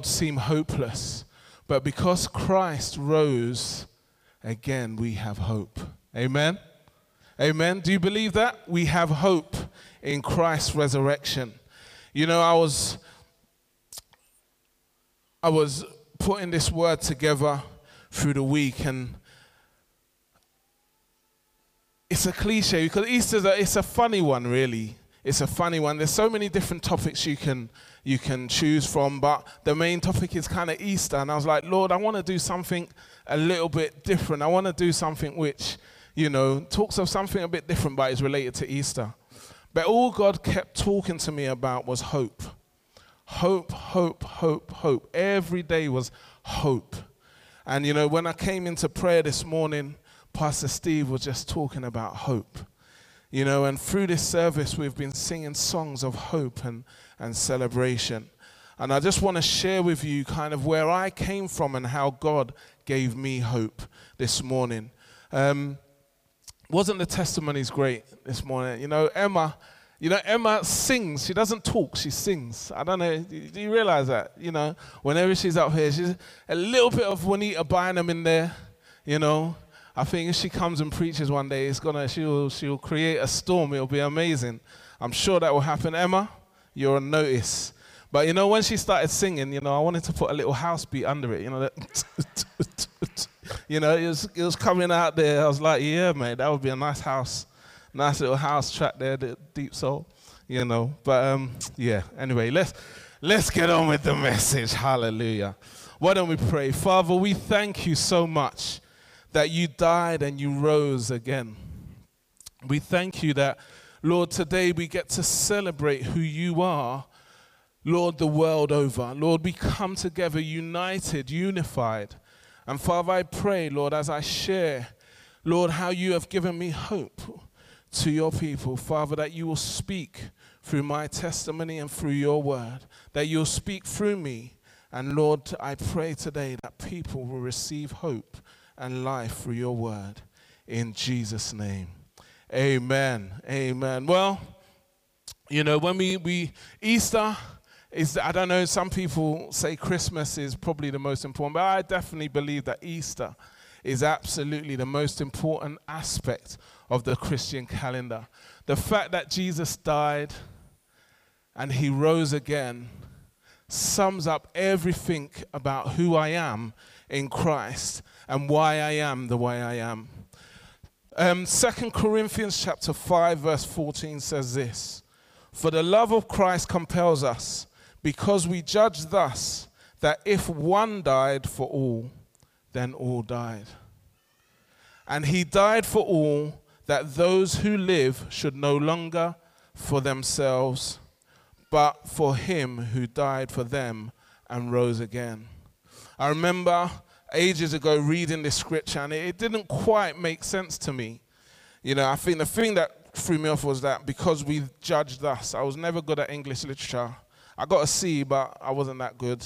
world seem hopeless. But because Christ rose again, we have hope. Amen. Amen. Do you believe that? We have hope in Christ's resurrection. You know, I was I was putting this word together through the week and it's a cliche because Easter's a, it's a funny one really. It's a funny one. There's so many different topics you can you can choose from, but the main topic is kind of Easter and I was like, Lord, I want to do something a little bit different. I want to do something which you know, talks of something a bit different, but is related to Easter. But all God kept talking to me about was hope. Hope, hope, hope, hope. Every day was hope. And, you know, when I came into prayer this morning, Pastor Steve was just talking about hope. You know, and through this service, we've been singing songs of hope and, and celebration. And I just want to share with you kind of where I came from and how God gave me hope this morning. Um, wasn't the testimonies great this morning? You know, Emma, you know, Emma sings. She doesn't talk, she sings. I don't know, do you realize that? You know, whenever she's up here, she's a little bit of Juanita Bynum in there, you know. I think if she comes and preaches one day, it's gonna she'll she'll create a storm. It'll be amazing. I'm sure that will happen. Emma, you're on notice. But you know, when she started singing, you know, I wanted to put a little house beat under it, you know, that you know, it was, it was coming out there. I was like, yeah, man, that would be a nice house, nice little house track there, the deep soul, you know. But um, yeah, anyway, let's let's get on with the message. Hallelujah. Why don't we pray? Father, we thank you so much that you died and you rose again. We thank you that, Lord, today we get to celebrate who you are, Lord, the world over. Lord, we come together united, unified and Father, I pray, Lord, as I share, Lord, how you have given me hope to your people, Father, that you will speak through my testimony and through your word, that you'll speak through me. And Lord, I pray today that people will receive hope and life through your word. In Jesus' name. Amen. Amen. Well, you know, when we, we Easter, is I don't know, some people say Christmas is probably the most important, but I definitely believe that Easter is absolutely the most important aspect of the Christian calendar. The fact that Jesus died and he rose again sums up everything about who I am in Christ and why I am the way I am. Um, 2 Corinthians chapter 5 verse 14 says this, For the love of Christ compels us because we judge thus that if one died for all, then all died. And he died for all, that those who live should no longer for themselves, but for him who died for them and rose again. I remember ages ago reading this scripture, and it didn't quite make sense to me. You know, I think the thing that threw me off was that because we judged thus, I was never good at English literature. I got a C, but I wasn't that good,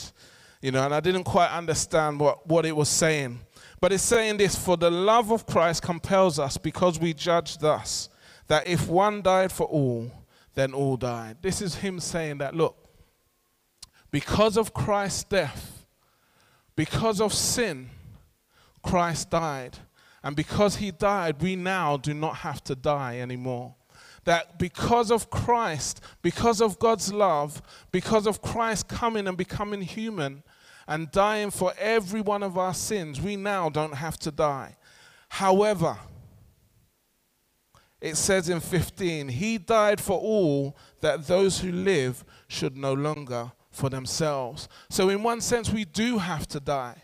you know, and I didn't quite understand what, what it was saying. But it's saying this for the love of Christ compels us because we judge thus that if one died for all, then all died. This is him saying that, look, because of Christ's death, because of sin, Christ died. And because he died, we now do not have to die anymore that because of Christ, because of God's love, because of Christ coming and becoming human and dying for every one of our sins, we now don't have to die. However, it says in 15, He died for all that those who live should no longer for themselves. So, in one sense, we do have to die.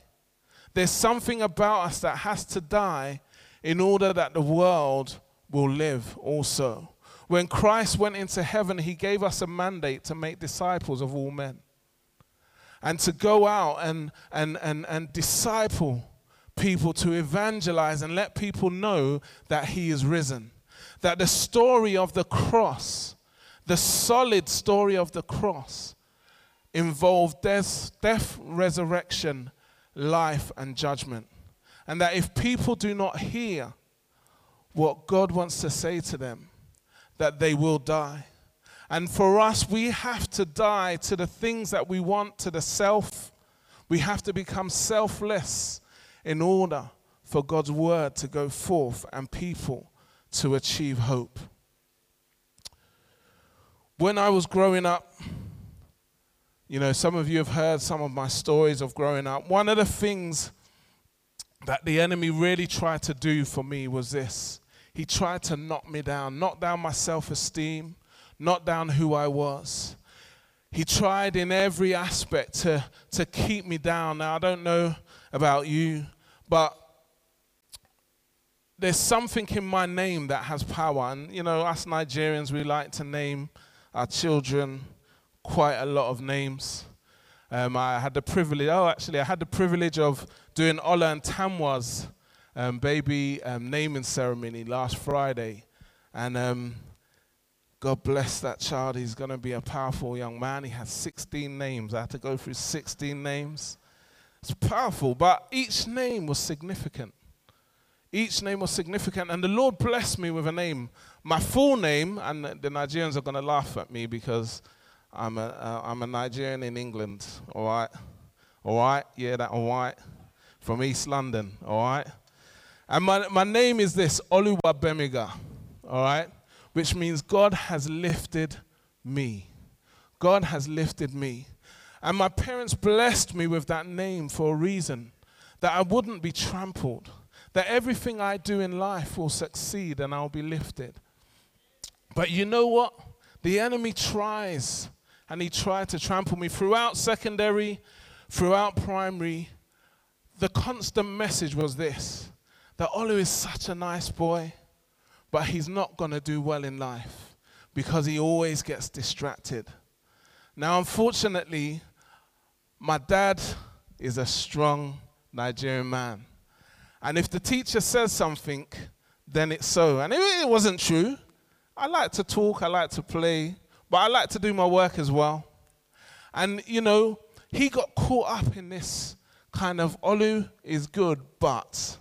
There's something about us that has to die in order that the world will live also. When Christ went into heaven, he gave us a mandate to make disciples of all men and to go out and, and, and, and disciple people, to evangelize and let people know that he is risen. That the story of the cross, the solid story of the cross, involved death, death, resurrection, life, and judgment. And that if people do not hear what God wants to say to them, that they will die. And for us, we have to die to the things that we want, to the self. We have to become selfless in order for God's word to go forth and people to achieve hope. When I was growing up, you know, some of you have heard some of my stories of growing up. One of the things that the enemy really tried to do for me was this he tried to knock me down, knock down my self esteem, knock down who I was. He tried in every aspect to, to keep me down. Now, I don't know about you, but there's something in my name that has power. And, you know, us Nigerians, we like to name our children quite a lot of names. Um, I had the privilege, oh, actually, I had the privilege of doing Ola and Tamwa's um, baby um, naming ceremony last Friday. And um, God bless that child. He's going to be a powerful young man. He has 16 names. I had to go through 16 names. It's powerful, but each name was significant. Each name was significant, and the Lord blessed me with a name. My full name, and the Nigerians are going to laugh at me because I'm a, uh, I'm a Nigerian in England, all right? All right? Yeah, that all right? From East London, all right? And my, my name is this, Oluwabemiga, all right? Which means God has lifted me. God has lifted me. And my parents blessed me with that name for a reason that I wouldn't be trampled that everything I do in life will succeed and I'll be lifted. But you know what? The enemy tries, and he tried to trample me throughout secondary, throughout primary. The constant message was this that Olu is such a nice boy, but he's not going to do well in life because he always gets distracted. Now, unfortunately, my dad is a strong Nigerian man. And if the teacher says something, then it's so. And it, wasn't true. I like to talk, I like to play, but I like to do my work as well. And, you know, he got caught up in this kind of Olu is good, but.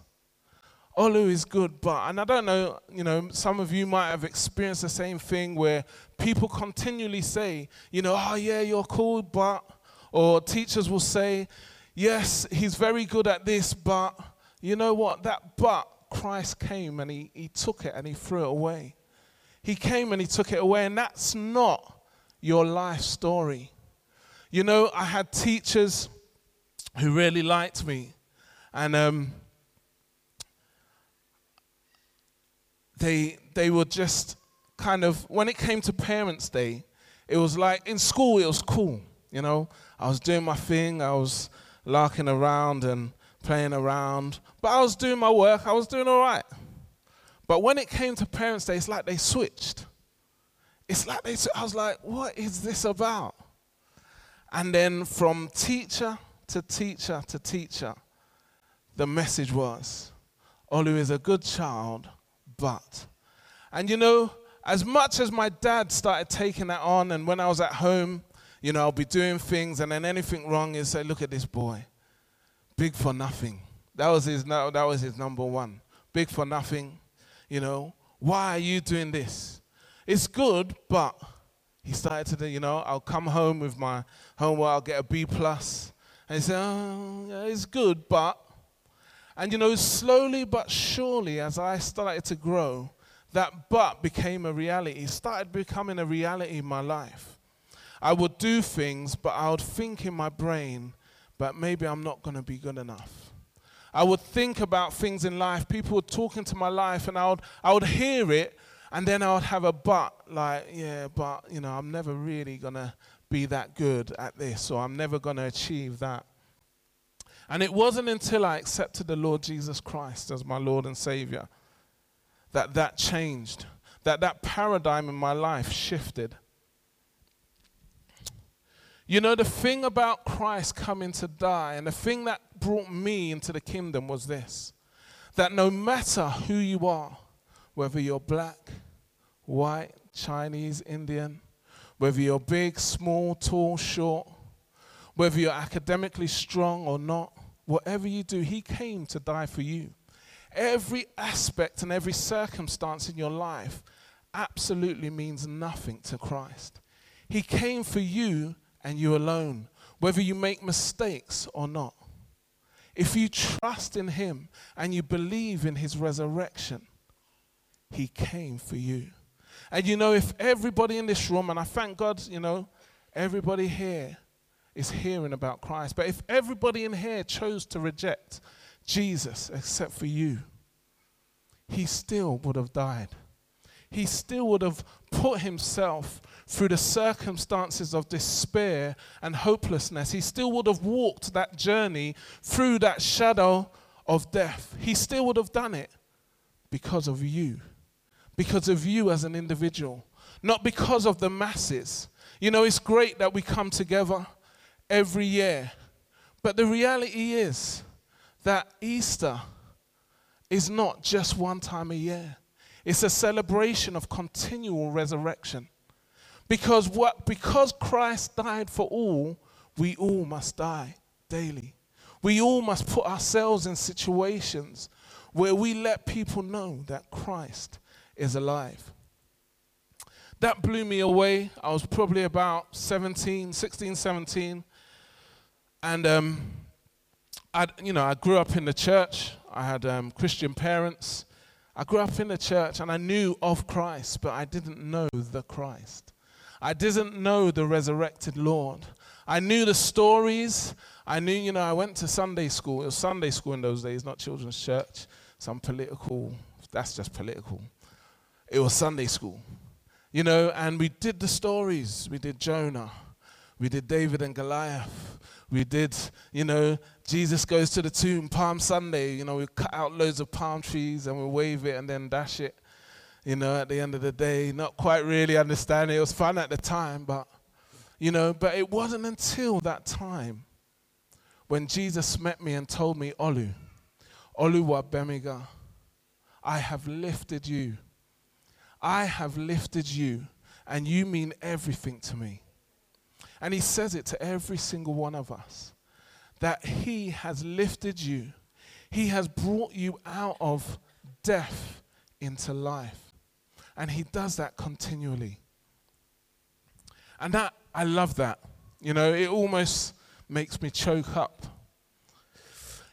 Olu is good, but. And I don't know, you know, some of you might have experienced the same thing where people continually say, you know, oh, yeah, you're cool, but. Or teachers will say, yes, he's very good at this, but you know what? That but Christ came and he, he took it and he threw it away. He came and he took it away, and that's not your life story. You know, I had teachers who really liked me, and um, they they were just kind of when it came to Parents' Day, it was like in school it was cool. You know, I was doing my thing, I was larking around and playing around. But I was doing my work, I was doing all right. But when it came to Parents' Day, it's like they switched. It's like they, I was like, what is this about? And then from teacher to teacher to teacher, the message was, Olu is a good child, but. And you know, as much as my dad started taking that on, and when I was at home, you know, I'll be doing things, and then anything wrong is say, look at this boy big for nothing. That was his, that was his number one. Big for nothing. You know, why are you doing this? It's good, but he started to do, you know, I'll come home with my homework, I'll get a B plus. And he said, oh, yeah, it's good, but. And you know, slowly but surely, as I started to grow, that but became a reality. It started becoming a reality in my life. I would do things, but I would think in my brain, but maybe I'm not going to be good enough. I would think about things in life. People would talk into my life, and I would, I would hear it, and then I would have a but, like, yeah, but, you know, I'm never really going to be that good at this, or I'm never going to achieve that. And it wasn't until I accepted the Lord Jesus Christ as my Lord and Savior that that changed, that that paradigm in my life shifted. You know, the thing about Christ coming to die, and the thing that brought me into the kingdom was this that no matter who you are, whether you're black, white, Chinese, Indian, whether you're big, small, tall, short, whether you're academically strong or not, whatever you do, He came to die for you. Every aspect and every circumstance in your life absolutely means nothing to Christ. He came for you and you alone, whether you make mistakes or not. If you trust in Him and you believe in His resurrection, He came for you. And you know, if everybody in this room, and I thank God, you know, everybody here is hearing about Christ, but if everybody in here chose to reject Jesus except for you, He still would have died. He still would have put Himself through the circumstances of despair and hopelessness. He still would have walked that journey through that shadow of death. He still would have done it because of you, because of you as an individual, not because of the masses. You know, it's great that we come together every year, but the reality is that Easter is not just one time a year. It's a celebration of continual resurrection. Because what because Christ died for all, we all must die daily. We all must put ourselves in situations where we let people know that Christ is alive. That blew me away. I was probably about 17, 16, 17. And, um, I, you know, I grew up in the church. I had um, Christian parents. I grew up in the church and I knew of Christ, but I didn't know the Christ. I didn't know the resurrected Lord. I knew the stories. I knew, you know, I went to Sunday school. It was Sunday school in those days, not children's church. Some political, that's just political. It was Sunday school, you know, and we did the stories. We did Jonah, we did David and Goliath, we did, you know, Jesus goes to the tomb, Palm Sunday, you know, we cut out loads of palm trees and we wave it and then dash it you know, at the end of the day, not quite really understanding. It was fun at the time, but, you know, but it wasn't until that time when Jesus met me and told me, Olu, Oluwa Bemiga, I have lifted you. I have lifted you, and you mean everything to me. And he says it to every single one of us that he has lifted you, he has brought you out of death into life. And he does that continually. And that, I love that. You know, it almost makes me choke up.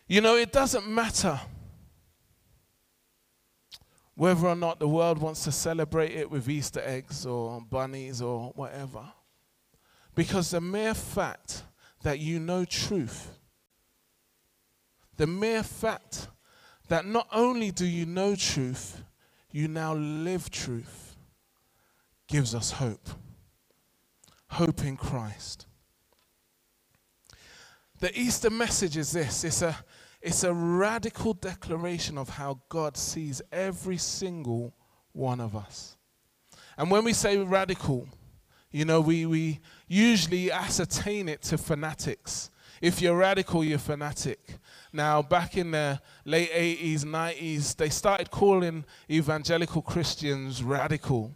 You know, it doesn't matter whether or not the world wants to celebrate it with Easter eggs or bunnies or whatever. Because the mere fact that you know truth, the mere fact that not only do you know truth, you now live truth gives us hope. Hope in Christ. The Easter message is this it's a, it's a radical declaration of how God sees every single one of us. And when we say radical, you know, we, we usually ascertain it to fanatics. If you're radical, you're fanatic. Now, back in the late 80s, 90s, they started calling evangelical Christians radical.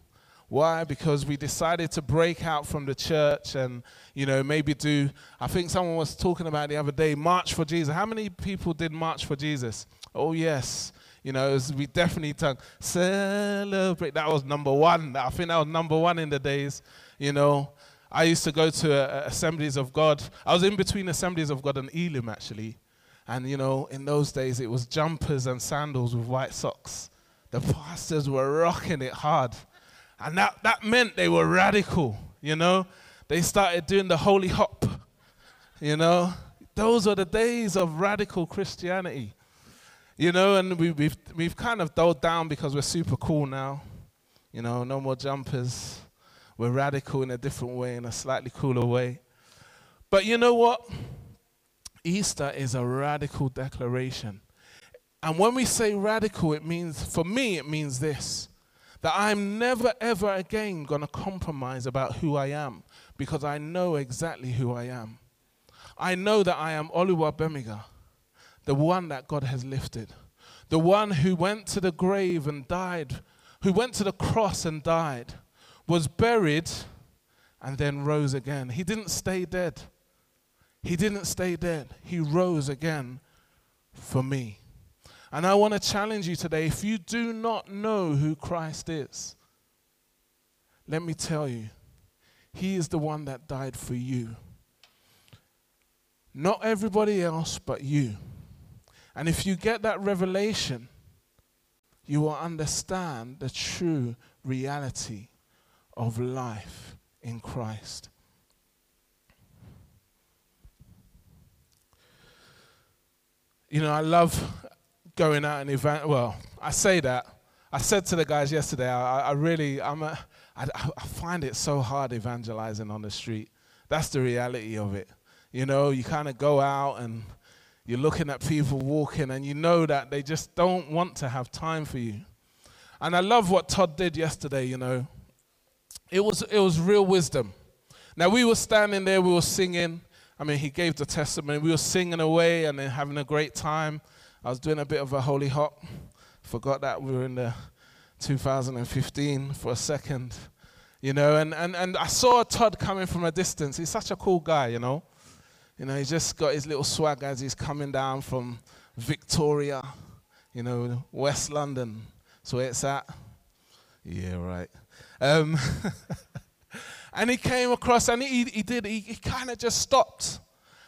Why? Because we decided to break out from the church and, you know, maybe do, I think someone was talking about the other day, March for Jesus. How many people did March for Jesus? Oh, yes. You know, was, we definitely done celebrate. That was number one. I think that was number one in the days, you know. I used to go to uh, Assemblies of God. I was in between Assemblies of God and Elim, actually. And you know, in those days, it was jumpers and sandals with white socks. The pastors were rocking it hard. And that, that meant they were radical, you know. They started doing the holy hop, you know. Those were the days of radical Christianity, you know. And we, we've, we've kind of dulled down because we're super cool now, you know, no more jumpers. We're radical in a different way, in a slightly cooler way. But you know what? Easter is a radical declaration. And when we say radical, it means, for me, it means this that I'm never, ever again going to compromise about who I am because I know exactly who I am. I know that I am Oluwa Bemiga, the one that God has lifted, the one who went to the grave and died, who went to the cross and died, was buried, and then rose again. He didn't stay dead. He didn't stay dead, He rose again for me. And I want to challenge you today if you do not know who Christ is, let me tell you, He is the one that died for you. Not everybody else, but you. And if you get that revelation, you will understand the true reality of life in Christ. You know, I love going out and event. Well, I say that. I said to the guys yesterday, I, I really, I'm a, I, I find it so hard evangelizing on the street. That's the reality of it. You know, you kind of go out and you're looking at people walking and you know that they just don't want to have time for you. And I love what Todd did yesterday, you know. It was, it was real wisdom. Now, we were standing there, we were singing. I mean, he gave the testimony. We were singing away and then having a great time. I was doing a bit of a holy hop. Forgot that we were in the 2015 for a second, you know. And, and, and I saw Todd coming from a distance. He's such a cool guy, you know. You know, he's just got his little swag as he's coming down from Victoria, you know, West London. So where it's at. Yeah, right. Um, and he came across and he, he did, he, he kind of just stopped.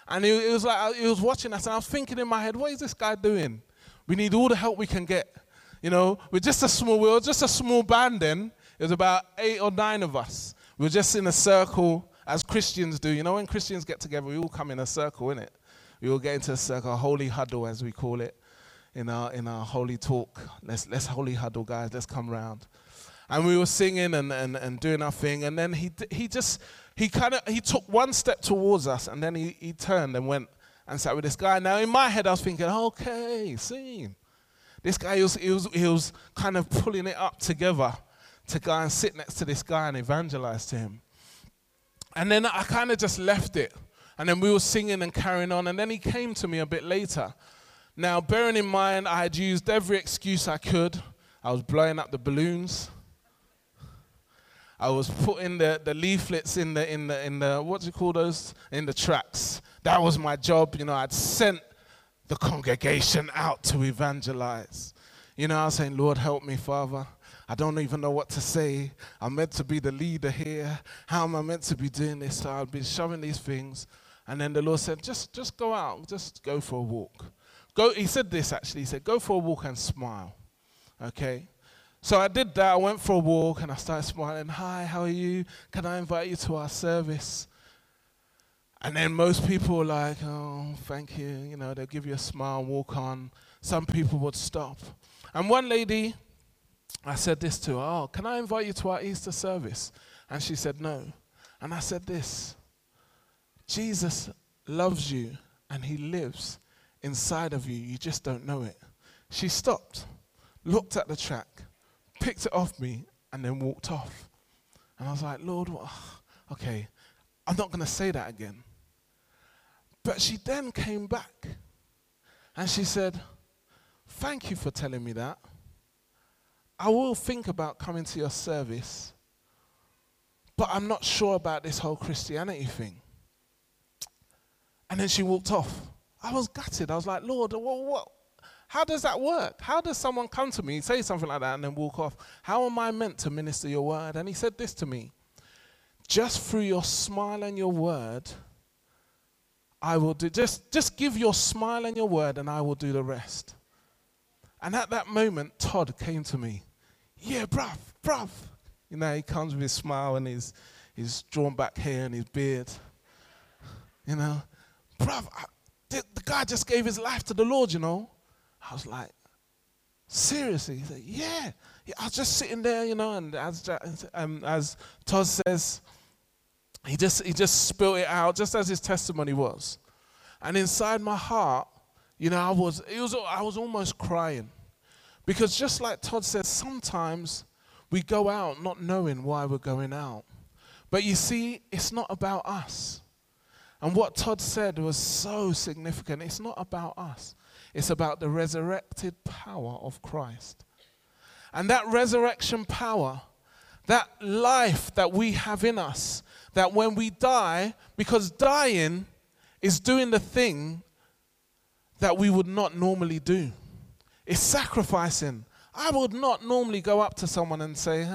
And he, was like, he was watching us, and I was thinking in my head, what is this guy doing? We need all the help we can get. You know, we're just a small, we were just a small band then. It was about eight or nine of us. We were just in a circle as Christians do. You know, when Christians get together, we all come in a circle, innit? We all get into a circle, a holy huddle, as we call it, in our in our holy talk. Let's let's holy huddle, guys. Let's come round. And we were singing and, and, and doing our thing, and then he he just he kind of he took one step towards us, and then he, he turned and went and sat with this guy. Now in my head, I was thinking, okay, scene. This guy he was, he was he was kind of pulling it up together to go and sit next to this guy and evangelize to him. And then I kind of just left it. And then we were singing and carrying on. And then he came to me a bit later. Now, bearing in mind, I had used every excuse I could. I was blowing up the balloons. I was putting the, the leaflets in the, in the, in the, what do you call those? In the tracts. That was my job. You know, I'd sent the congregation out to evangelize. You know, I was saying, Lord, help me, Father. I don't even know what to say. I'm meant to be the leader here. How am I meant to be doing this? So I've been showing these things. And then the Lord said, just, just go out, just go for a walk. Go, he said this actually. He said, go for a walk and smile. Okay? So I did that. I went for a walk and I started smiling. Hi, how are you? Can I invite you to our service? And then most people were like, oh, thank you. You know, they'll give you a smile, and walk on. Some people would stop. And one lady, I said this to her, Oh, can I invite you to our Easter service? And she said, No. And I said this Jesus loves you and he lives inside of you. You just don't know it. She stopped, looked at the tract, picked it off me, and then walked off. And I was like, Lord, what? okay, I'm not going to say that again. But she then came back and she said, Thank you for telling me that. I will think about coming to your service, but I'm not sure about this whole Christianity thing. And then she walked off. I was gutted. I was like, Lord, what, what, how does that work? How does someone come to me, say something like that, and then walk off? How am I meant to minister your word? And he said this to me just through your smile and your word, I will do. Just, just give your smile and your word, and I will do the rest. And at that moment, Todd came to me yeah, bruv, bruv. You know, he comes with his smile and his, his drawn back hair and his beard. You know, bruv, I, the, the, guy just gave his life to the Lord, you know. I was like, seriously? He said, yeah. I was just sitting there, you know, and as, um, as Todd says, he just, he just spilled it out just as his testimony was. And inside my heart, you know, I was, it was, I was almost crying. Because just like Todd says, sometimes we go out not knowing why we're going out. But you see, it's not about us. And what Todd said was so significant. It's not about us, it's about the resurrected power of Christ. And that resurrection power, that life that we have in us, that when we die, because dying is doing the thing that we would not normally do. It's sacrificing I would not normally go up to someone and say,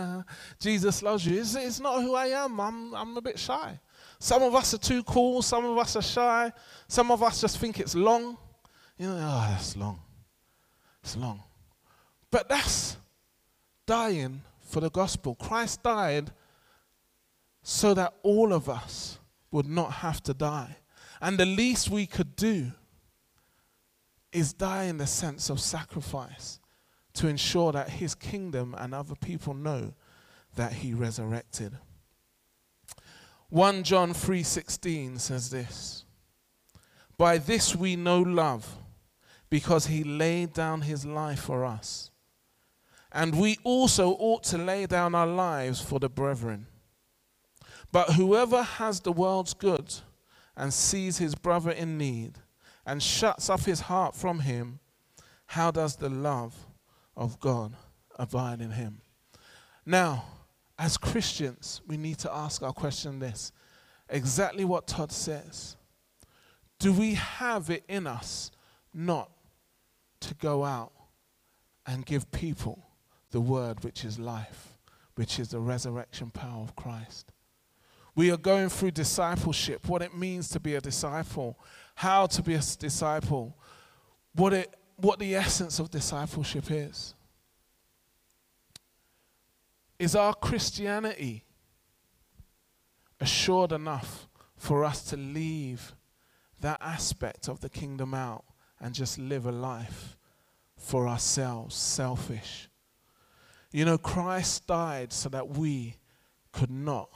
Jesus loves you. It's, it's not who I am. I'm, I'm a bit shy. Some of us are too cool. Some of us are shy. Some of us just think it's long. You know, oh, that's long. It's long. But that's dying for the gospel. Christ died so that all of us would not have to die. And the least we could do is die in the sense of sacrifice to ensure that his kingdom and other people know that he resurrected. 1 John 3:16 says this. By this we know love because he laid down his life for us. And we also ought to lay down our lives for the brethren. But whoever has the world's goods and sees his brother in need and shuts up his heart from him, how does the love of God abide in him? Now, as Christians, we need to ask our question this exactly what Todd says. Do we have it in us not to go out and give people the word which is life, which is the resurrection power of Christ? We are going through discipleship, what it means to be a disciple, how to be a disciple, what, it, what the essence of discipleship is. Is our Christianity assured enough for us to leave that aspect of the kingdom out and just live a life for ourselves, selfish? You know, Christ died so that we could not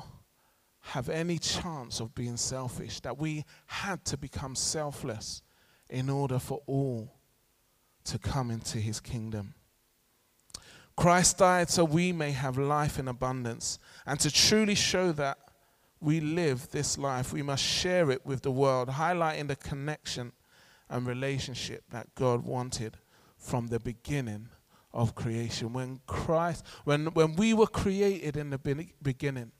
have any chance of being selfish, that we had to become selfless in order for all to come into his kingdom. Christ died so we may have life in abundance. And to truly show that we live this life, we must share it with the world, highlighting the connection and relationship that God wanted from the beginning of creation. When Christ, when, when we were created in the beginning,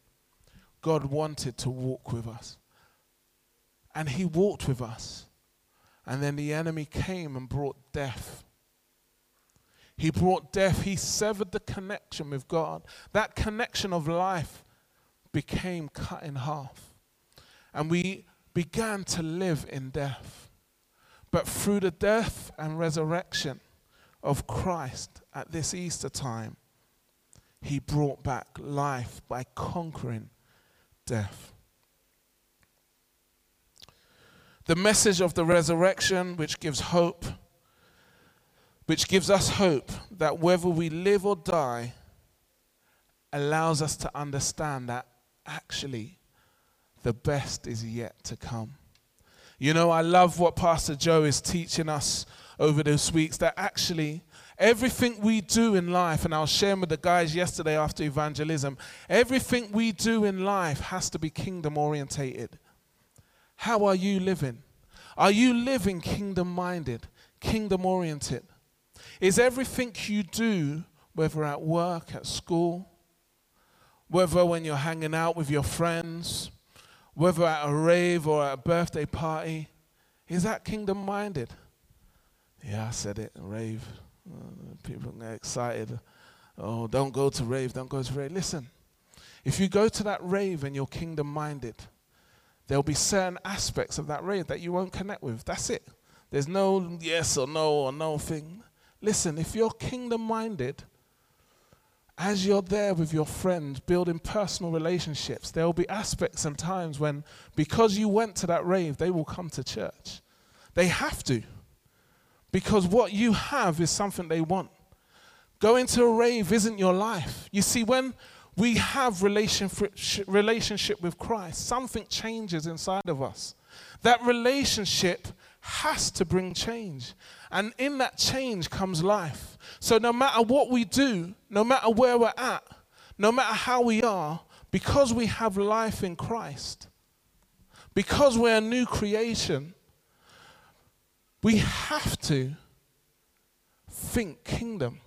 God wanted to walk with us. And he walked with us. And then the enemy came and brought death. He brought death. He severed the connection with God. That connection of life became cut in half. And we began to live in death. But through the death and resurrection of Christ at this Easter time, he brought back life by conquering death. The message of the resurrection, which gives hope, which gives us hope that whether we live or die, allows us to understand that actually the best is yet to come. You know, I love what Pastor Joe is teaching us over those weeks that actually Everything we do in life, and I was sharing with the guys yesterday after evangelism, everything we do in life has to be kingdom orientated. How are you living? Are you living kingdom minded, kingdom oriented? Is everything you do, whether at work, at school, whether when you're hanging out with your friends, whether at a rave or at a birthday party, is that kingdom minded? Yeah, I said it, rave. Uh, people get excited. Oh, don't go to rave, don't go to rave. Listen, if you go to that rave and you're kingdom minded, there'll be certain aspects of that rave that you won't connect with. That's it. There's no yes or no or no thing. Listen, if you're kingdom minded, as you're there with your friends, building personal relationships, there will be aspects and times when, because you went to that rave, they will come to church. They have to. Because what you have is something they want. Going to a rave isn't your life. You see, when we have relationship, relationship with Christ, something changes inside of us. That relationship has to bring change. And in that change comes life. So no matter what we do, no matter where we're at, no matter how we are, because we have life in Christ, because we're a new creation, we have to think kingdom.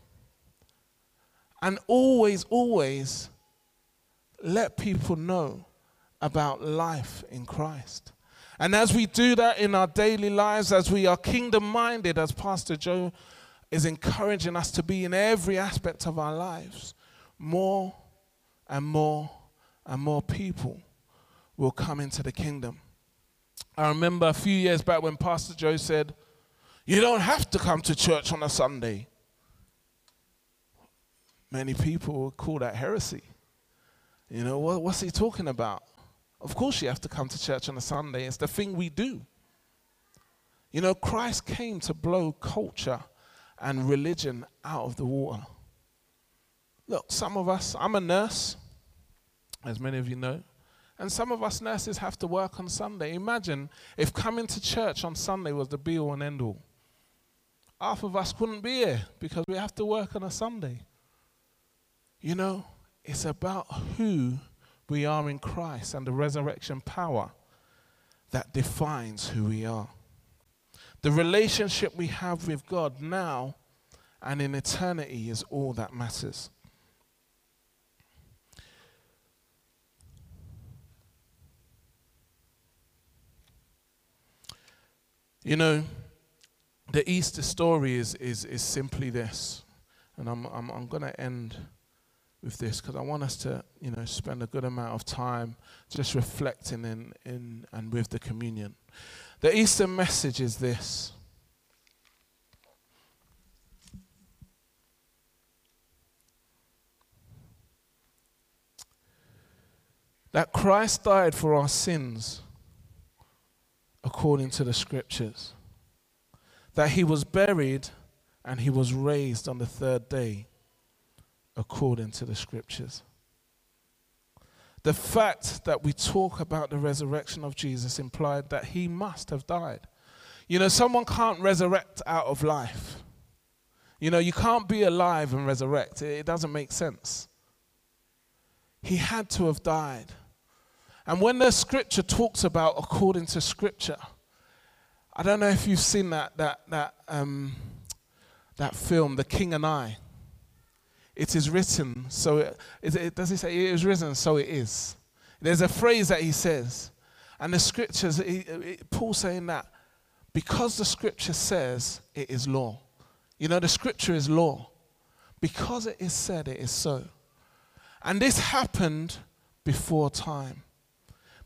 And always, always let people know about life in Christ. And as we do that in our daily lives, as we are kingdom minded, as Pastor Joe is encouraging us to be in every aspect of our lives. More and more and more people will come into the kingdom. I remember a few years back when Pastor Joe said, You don't have to come to church on a Sunday. Many people would call that heresy. You know, what, what's he talking about? Of course, you have to come to church on a Sunday. It's the thing we do. You know, Christ came to blow culture and religion out of the water. Look, some of us, I'm a nurse, as many of you know, and some of us nurses have to work on Sunday. Imagine if coming to church on Sunday was the be all and end all. Half of us couldn't be here because we have to work on a Sunday. You know, it's about who we are in Christ and the resurrection power that defines who we are. The relationship we have with God now and in eternity is all that matters. You know, the Easter story is, is, is simply this. And I'm, I'm, I'm going to end with this because I want us to, you know, spend a good amount of time just reflecting in, in and with the communion. The Easter message is this. That Christ died for our sins according to the scriptures. That he was buried and he was raised on the third day according to the scriptures. The fact that we talk about the resurrection of Jesus implied that he must have died. You know, someone can't resurrect out of life. You know, you can't be alive and resurrect, it, doesn't make sense. He had to have died. And when the scripture talks about according to scripture, I don't know if you've seen that, that, that, um, that film, The King and I. It is written, so it, it, does he say it is written, so it is? There's a phrase that he says, and the scriptures, Paul saying that because the scripture says it is law. You know, the scripture is law. Because it is said, it is so. And this happened before time.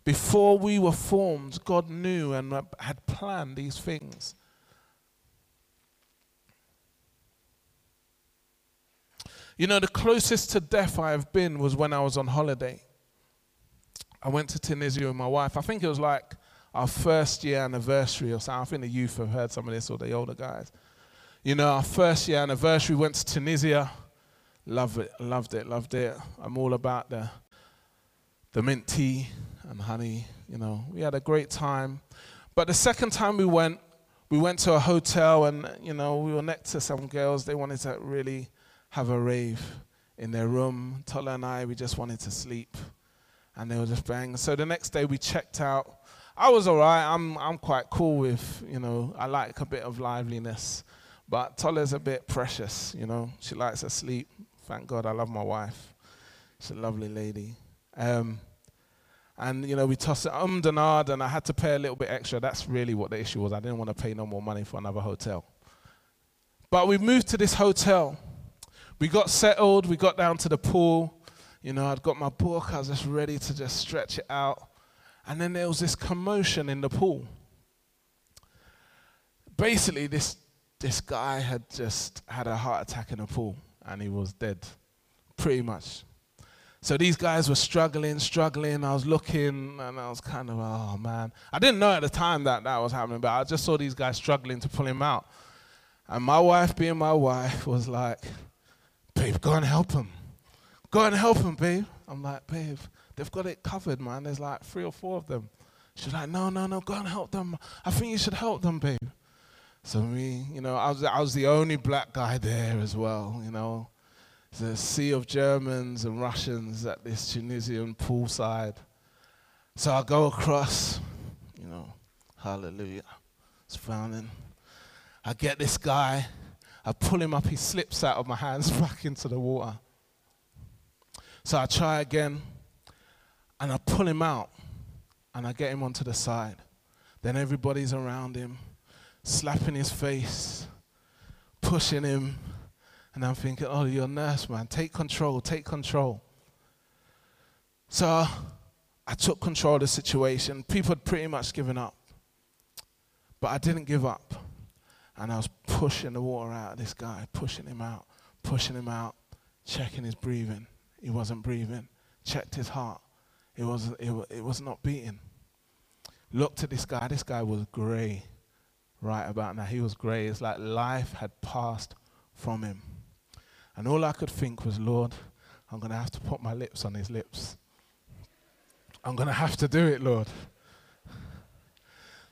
Before we were formed, God knew and had planned these things. You know, the closest to death I have been was when I was on holiday. I went to Tunisia with my wife. I think it was like our first year anniversary or something. I think the youth have heard some of this or the older guys. You know, our first year anniversary, went to Tunisia. Loved it, loved it, loved it. I'm all about the, the mint tea, and honey. You know, we had a great time. But the second time we went, we went to a hotel and, you know, we were next to some girls. They wanted to really have a rave in their room. Tola and I, we just wanted to sleep. And they were just bang. So the next day we checked out. I was all right. I'm, I'm quite cool with, you know, I like a bit of liveliness. But Tola's a bit precious, you know. She likes her sleep. Thank God I love my wife. She's a lovely lady. Um, and you know we tossed it um and and I had to pay a little bit extra. That's really what the issue was. I didn't want to pay no more money for another hotel. But we moved to this hotel. We got settled. We got down to the pool. You know, I'd got my book. I was just ready to just stretch it out. And then there was this commotion in the pool. Basically, this this guy had just had a heart attack in the pool, and he was dead, pretty much. So these guys were struggling, struggling. I was looking and I was kind of, oh man. I didn't know at the time that that was happening, but I just saw these guys struggling to pull him out. And my wife, being my wife, was like, babe, go and help him. Go and help him, babe. I'm like, babe, they've got it covered, man. There's like three or four of them. She's like, no, no, no, go and help them. I think you should help them, babe. So me, you know, I was, I was the only black guy there as well, you know the sea of Germans and Russians at this Tunisian poolside. So I go across, you know, hallelujah. It's frowning. I get this guy, I pull him up, he slips out of my hands back into the water. So I try again, and I pull him out, and I get him onto the side. Then everybody's around him, slapping his face pushing him. And I'm thinking, oh, you're a nurse, man. Take control, take control. So I took control of the situation. People had pretty much given up. But I didn't give up. And I was pushing the water out of this guy, pushing him out, pushing him out, checking his breathing. He wasn't breathing. Checked his heart. It was, it, it was not beating. Looked at this guy. This guy was grey right about now. He was grey. It's like life had passed from him. And all I could think was, Lord, I'm going to have to put my lips on his lips. I'm going to have to do it, Lord.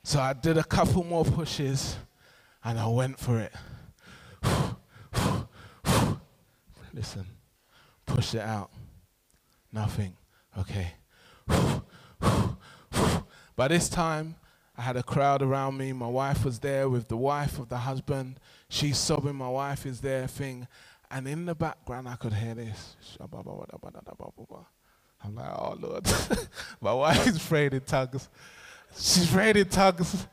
So I did a couple more pushes and I went for it. Listen, push it out. Nothing. Okay. By this time, I had a crowd around me. My wife was there with the wife of the husband. She's sobbing. My wife is there, thing. And in the background, I could hear this. I'm like, oh, Lord. My wife is praying in. She's praying in.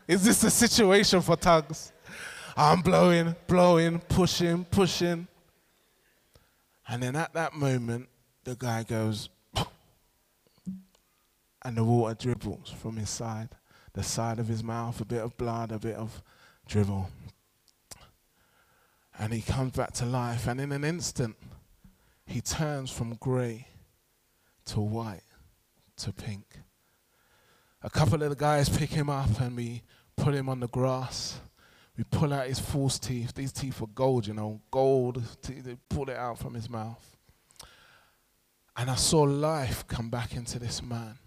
Is this a situation for tongues? I'm blowing, blowing, pushing, pushing. And then at that moment, the guy goes, and the water dribbles from his side, the side of his mouth, a bit of blood, a bit of dribble. And he comes back to life, and in an instant, he turns from grey to white to pink. A couple of the guys pick him up, and we put him on the grass. We pull out his false teeth. These teeth were gold, you know, gold. They pull it out from his mouth. And I saw life come back into this man.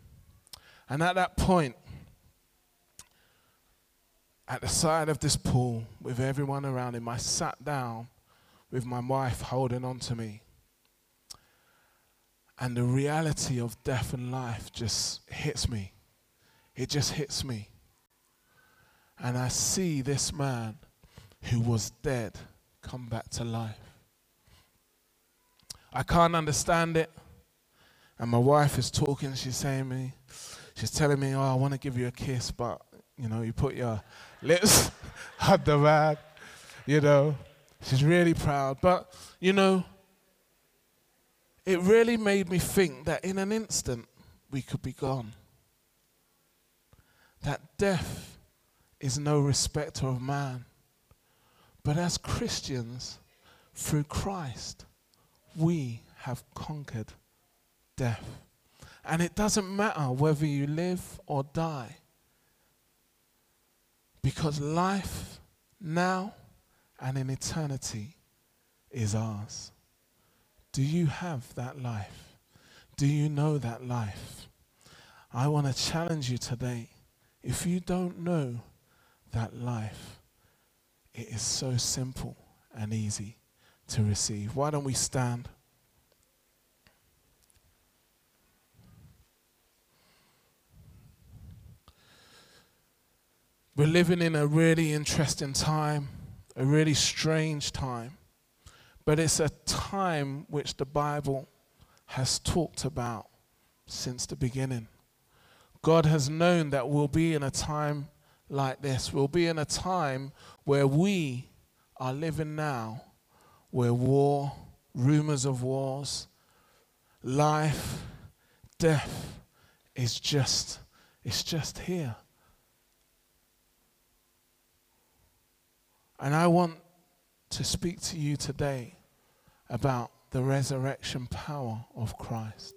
And at that point, at the side of this pool with everyone around him, I sat down with my wife holding on to me. And the reality of death and life just hits me. It just hits me. And I see this man who was dead come back to life. I can't understand it. And my wife is talking, she's saying me, she's telling me, Oh, I want to give you a kiss, but you know, you put your lips on the bag, you know. She's really proud. But, you know, it really made me think that in an instant we could be gone. That death is no respecter of man. But as Christians, through Christ, we have conquered death. And it doesn't matter whether you live or die, because life now and in eternity is ours. Do you have that life? Do you know that life? I want to challenge you today. If you don't know that life, it is so simple and easy to receive. Why don't we stand? We're living in a really interesting time, a really strange time, but it's a time which the Bible has talked about since the beginning. God has known that we'll be in a time like this. We'll be in a time where we are living now, where war, rumors of wars, life, death is just it's just here. And I want to speak to you today about the resurrection power of Christ.